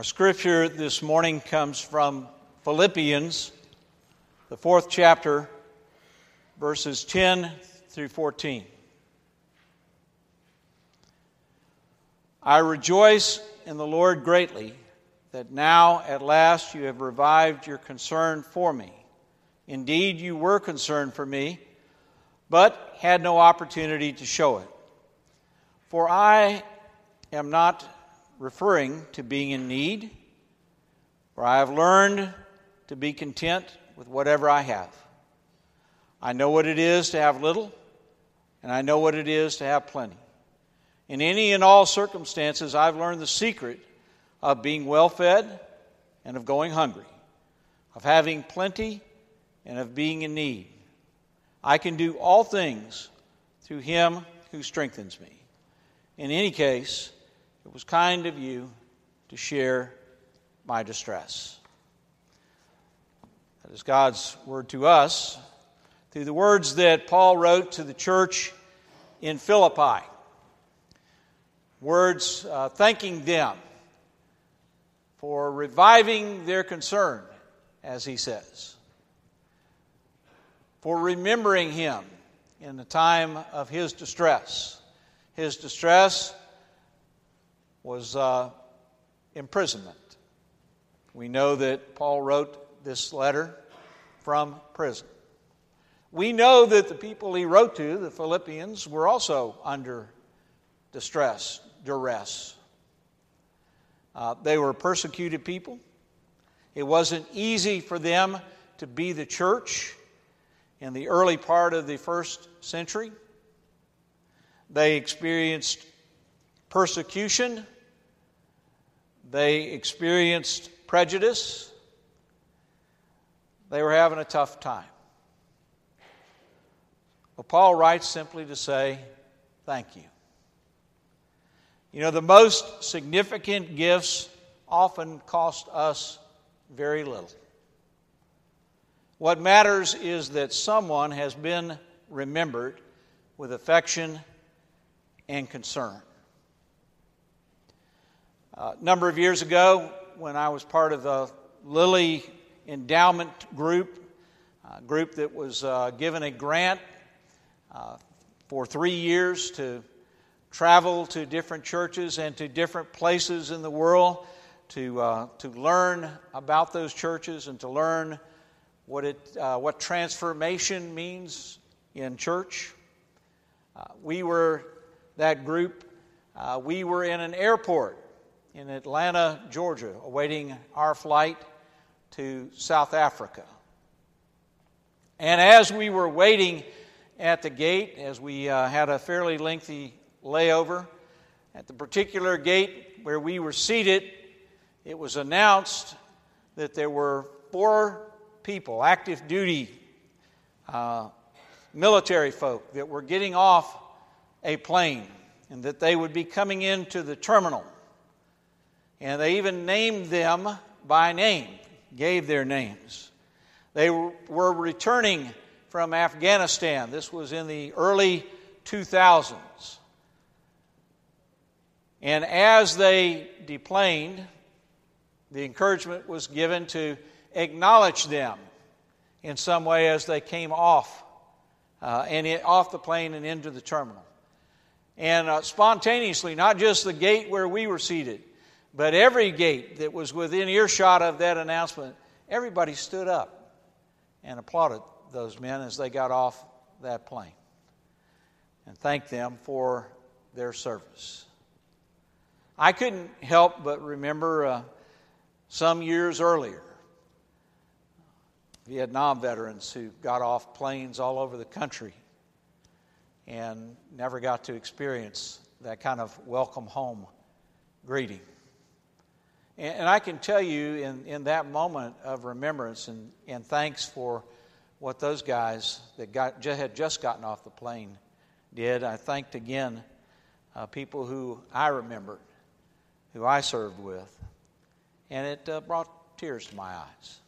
Our scripture this morning comes from Philippians, the fourth chapter, verses 10 through 14. I rejoice in the Lord greatly that now at last you have revived your concern for me. Indeed, you were concerned for me, but had no opportunity to show it. For I am not referring to being in need, for I have learned to be content with whatever I have. I know what it is to have little, and I know what it is to have plenty. In any and all circumstances, I've learned the secret of being well fed and of going hungry, of having plenty and of being in need. I can do all things through Him who strengthens me. In any case, it was kind of you to share my distress. That is God's word to us through the words that Paul wrote to the church in Philippi. Words uh, thanking them for reviving their concern, as he says, for remembering him in the time of his distress. His distress was uh, imprisonment. We know that Paul wrote this letter from prison. We know that the people he wrote to, the Philippians, were also under distress, duress. Uh, they were persecuted people. It wasn't easy for them to be the church in the early part of the first century. They experienced persecution, they experienced prejudice, they were having a tough time. Well, Paul writes simply to say, Thank you. You know, the most significant gifts often cost us very little. What matters is that someone has been remembered with affection and concern. A number of years ago, when I was part of the Lilly Endowment Group, a group that was uh, given a grant uh, for three years to travel to different churches and to different places in the world to, uh, to learn about those churches and to learn what, it, uh, what transformation means in church. Uh, we were that group, uh, we were in an airport in Atlanta, Georgia, awaiting our flight to South Africa. And as we were waiting at the gate, as we uh, had a fairly lengthy layover, at the particular gate where we were seated, it was announced that there were four people, active duty uh, military folk, that were getting off a plane and that they would be coming into the terminal. And they even named them by name, gave their names. They were returning from Afghanistan. This was in the early 2000s. And as they deplaned, the encouragement was given to acknowledge them in some way as they came off uh, and it, off the plane and into the terminal. And uh, spontaneously, not just the gate where we were seated, but every gate that was within earshot of that announcement, everybody stood up and applauded those men as they got off that plane and thanked them for their service. I couldn't help but remember uh, some years earlier Vietnam veterans who got off planes all over the country and never got to experience that kind of welcome home greeting. And, and I can tell you in, in that moment of remembrance and, and thanks for what those guys that got, had just gotten off the plane did, I thanked again uh, people who I remembered, who I served with, and it uh, brought tears to my eyes.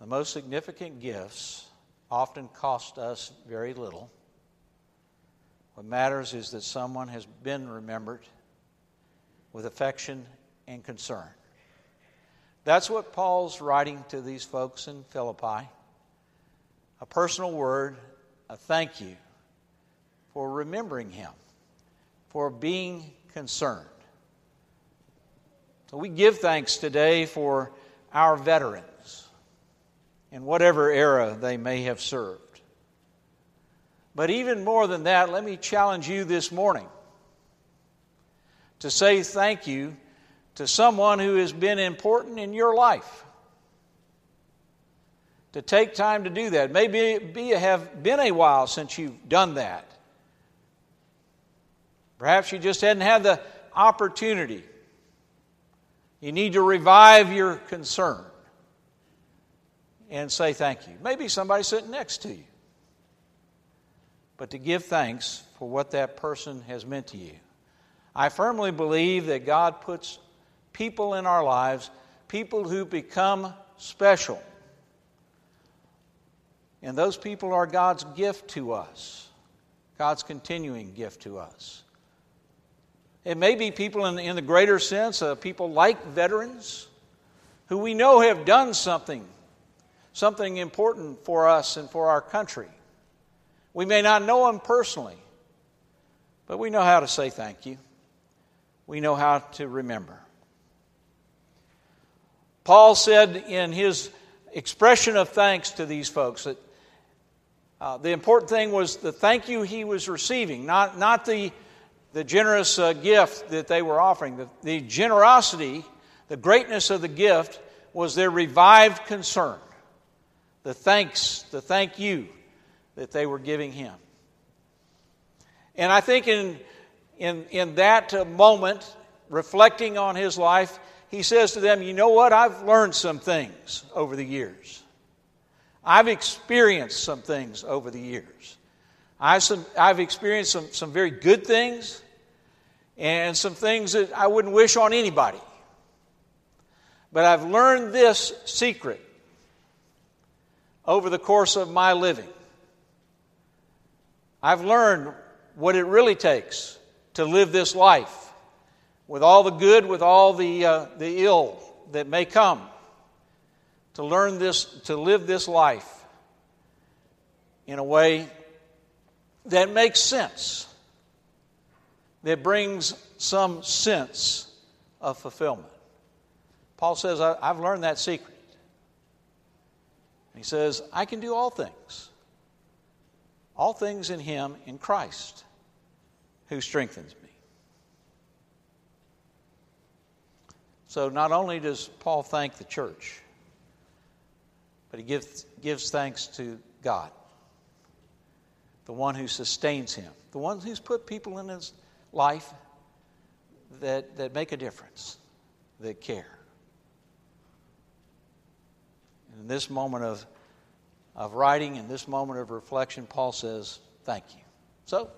The most significant gifts often cost us very little. What matters is that someone has been remembered with affection and concern. That's what Paul's writing to these folks in Philippi a personal word, a thank you for remembering him, for being concerned. So we give thanks today for our veterans in whatever era they may have served. But even more than that, let me challenge you this morning to say thank you to someone who has been important in your life. To take time to do that. Maybe it have been a while since you've done that. Perhaps you just hadn't had the opportunity. You need to revive your concern and say thank you. Maybe somebody sitting next to you. But to give thanks for what that person has meant to you. I firmly believe that God puts people in our lives, people who become special. And those people are God's gift to us, God's continuing gift to us. It may be people in, in the greater sense, uh, people like veterans who we know have done something, something important for us and for our country. We may not know them personally, but we know how to say thank you. We know how to remember. Paul said in his expression of thanks to these folks that uh, the important thing was the thank you he was receiving, not, not the, the generous uh, gift that they were offering. The, the generosity, the greatness of the gift was their revived concern, the thanks, the thank you that they were giving him. And I think in, in, in that uh, moment, reflecting on his life, he says to them, You know what? I've learned some things over the years. I've experienced some things over the years. I've, some, I've experienced some, some very good things and some things that I wouldn't wish on anybody. But I've learned this secret over the course of my living. I've learned what it really takes to live this life with all the good, with all the, uh, the ill that may come, to learn this, to live this life in a way that makes sense, that brings some sense of fulfillment. Paul says, I've learned that secret. He says, I can do all things. All things in Him, in Christ, who strengthens me. So not only does Paul thank the church, but he gives, gives thanks to God, the one who sustains him, the one who's put people in his life that, that make a difference, that care. in this moment of, of writing, in this moment of reflection, Paul says, Thank you. So,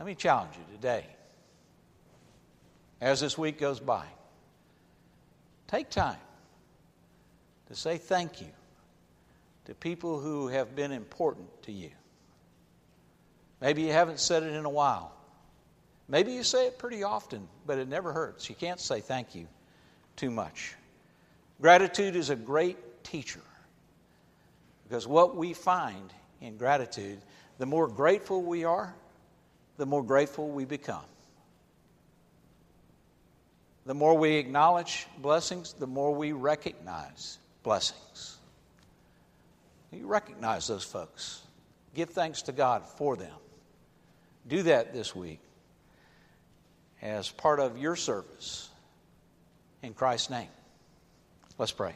let me challenge you today as this week goes by. Take time to say thank you to people who have been important to you. Maybe you haven't said it in a while. Maybe you say it pretty often, but it never hurts. You can't say thank you too much. Gratitude is a great teacher because what we find in gratitude, the more grateful we are, the more grateful we become. The more we acknowledge blessings, the more we recognize blessings. You recognize those folks. Give thanks to God for them. Do that this week as part of your service in Christ's name. Let's pray.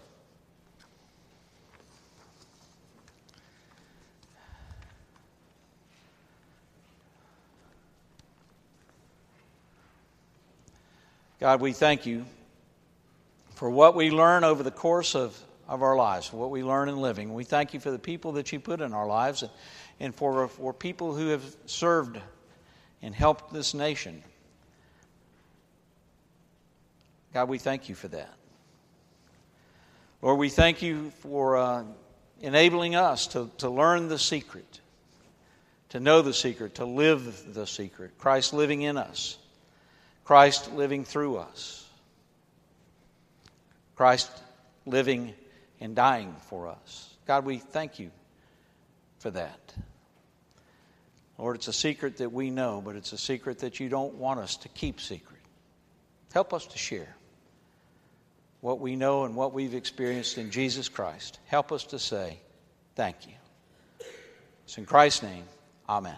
God, we thank you for what we learn over the course of, of our lives, what we learn in living. We thank you for the people that you put in our lives and, and for, for people who have served and helped this nation. God, we thank you for that. Lord, we thank you for uh, enabling us to, to learn the secret, to know the secret, to live the secret, Christ living in us. Christ living through us, Christ living and dying for us. God, we thank you for that. Lord, it's a secret that we know, but it's a secret that you don't want us to keep secret. Help us to share what we know and what we've experienced in Jesus Christ. Help us to say, Thank you. It's in Christ's name. Amen.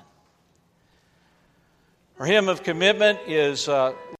Our hymn of commitment is. Uh,